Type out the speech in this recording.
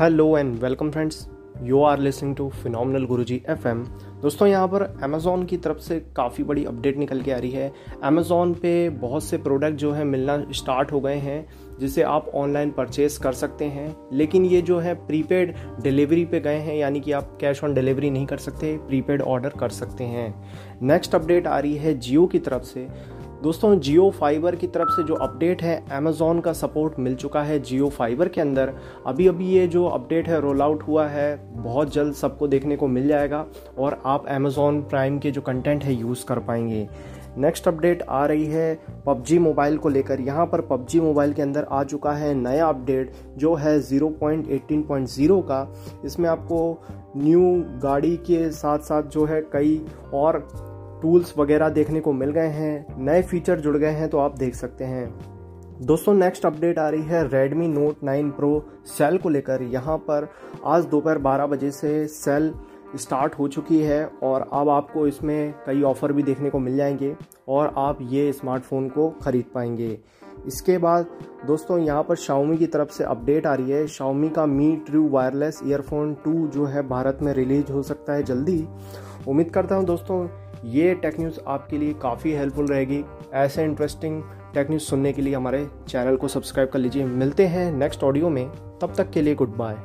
Hello and welcome friends you are listening to phenomenal Guruji FM दोस्तों, यहाँ पर Amazon की तरफ़ से काफ़ी बड़ी अपडेट निकल के आ रही है। अमेज़ोन पे बहुत से प्रोडक्ट जो है मिलना स्टार्ट हो गए हैं, जिसे आप ऑनलाइन परचेज कर सकते हैं। लेकिन ये जो है प्रीपेड डिलीवरी पे गए हैं, यानी कि आप कैश ऑन डिलीवरी नहीं कर सकते प्रीपेड ऑर्डर कर सकते हैं। नेक्स्ट अपडेट आ रही है जियो की तरफ़ से। दोस्तों, जियो फाइबर की तरफ़ से जो अपडेट है अमेज़ोन का सपोर्ट मिल चुका है जियो फाइबर के अंदर। अभी अभी ये जो अपडेट है रोल आउट हुआ है, बहुत जल्द सबको देखने को मिल जाएगा और आप अमेज़ोन प्राइम के जो कंटेंट है यूज़ कर पाएँगे। नेक्स्ट अपडेट आ रही है पबजी मोबाइल को लेकर। यहाँ पर पबजी मोबाइल के अंदर आ चुका है नया अपडेट जो है 0.18.0 का। इसमें आपको न्यू गाड़ी के साथ साथ जो है कई और टूल्स वगैरह देखने को मिल गए हैं, नए फीचर जुड़ गए हैं तो आप देख सकते हैं। दोस्तों नेक्स्ट अपडेट आ रही है Redmi Note 9 Pro सेल को लेकर। यहाँ पर आज दोपहर 12 बजे से सेल स्टार्ट हो चुकी है और अब आपको इसमें कई ऑफ़र भी देखने को मिल जाएँगे और आप ये स्मार्टफ़ोन को ख़रीद पाएँगे। इसके बाद दोस्तों, यहाँ पर Xiaomi की तरफ़ से अपडेट आ रही है। Xiaomi का मी ट्रू वायरलेस ईयरफोन 2 जो है, भारत में रिलीज़ हो सकता है जल्दी। उम्मीद करता हूँ दोस्तों ये टेक न्यूज़ आपके लिए काफ़ी हेल्पफुल रहेगी। ऐसे इंटरेस्टिंग टेक न्यूज़ सुनने के लिए हमारे चैनल को सब्सक्राइब कर लीजिए। मिलते हैं नेक्स्ट ऑडियो में। तब तक के लिए गुड बाय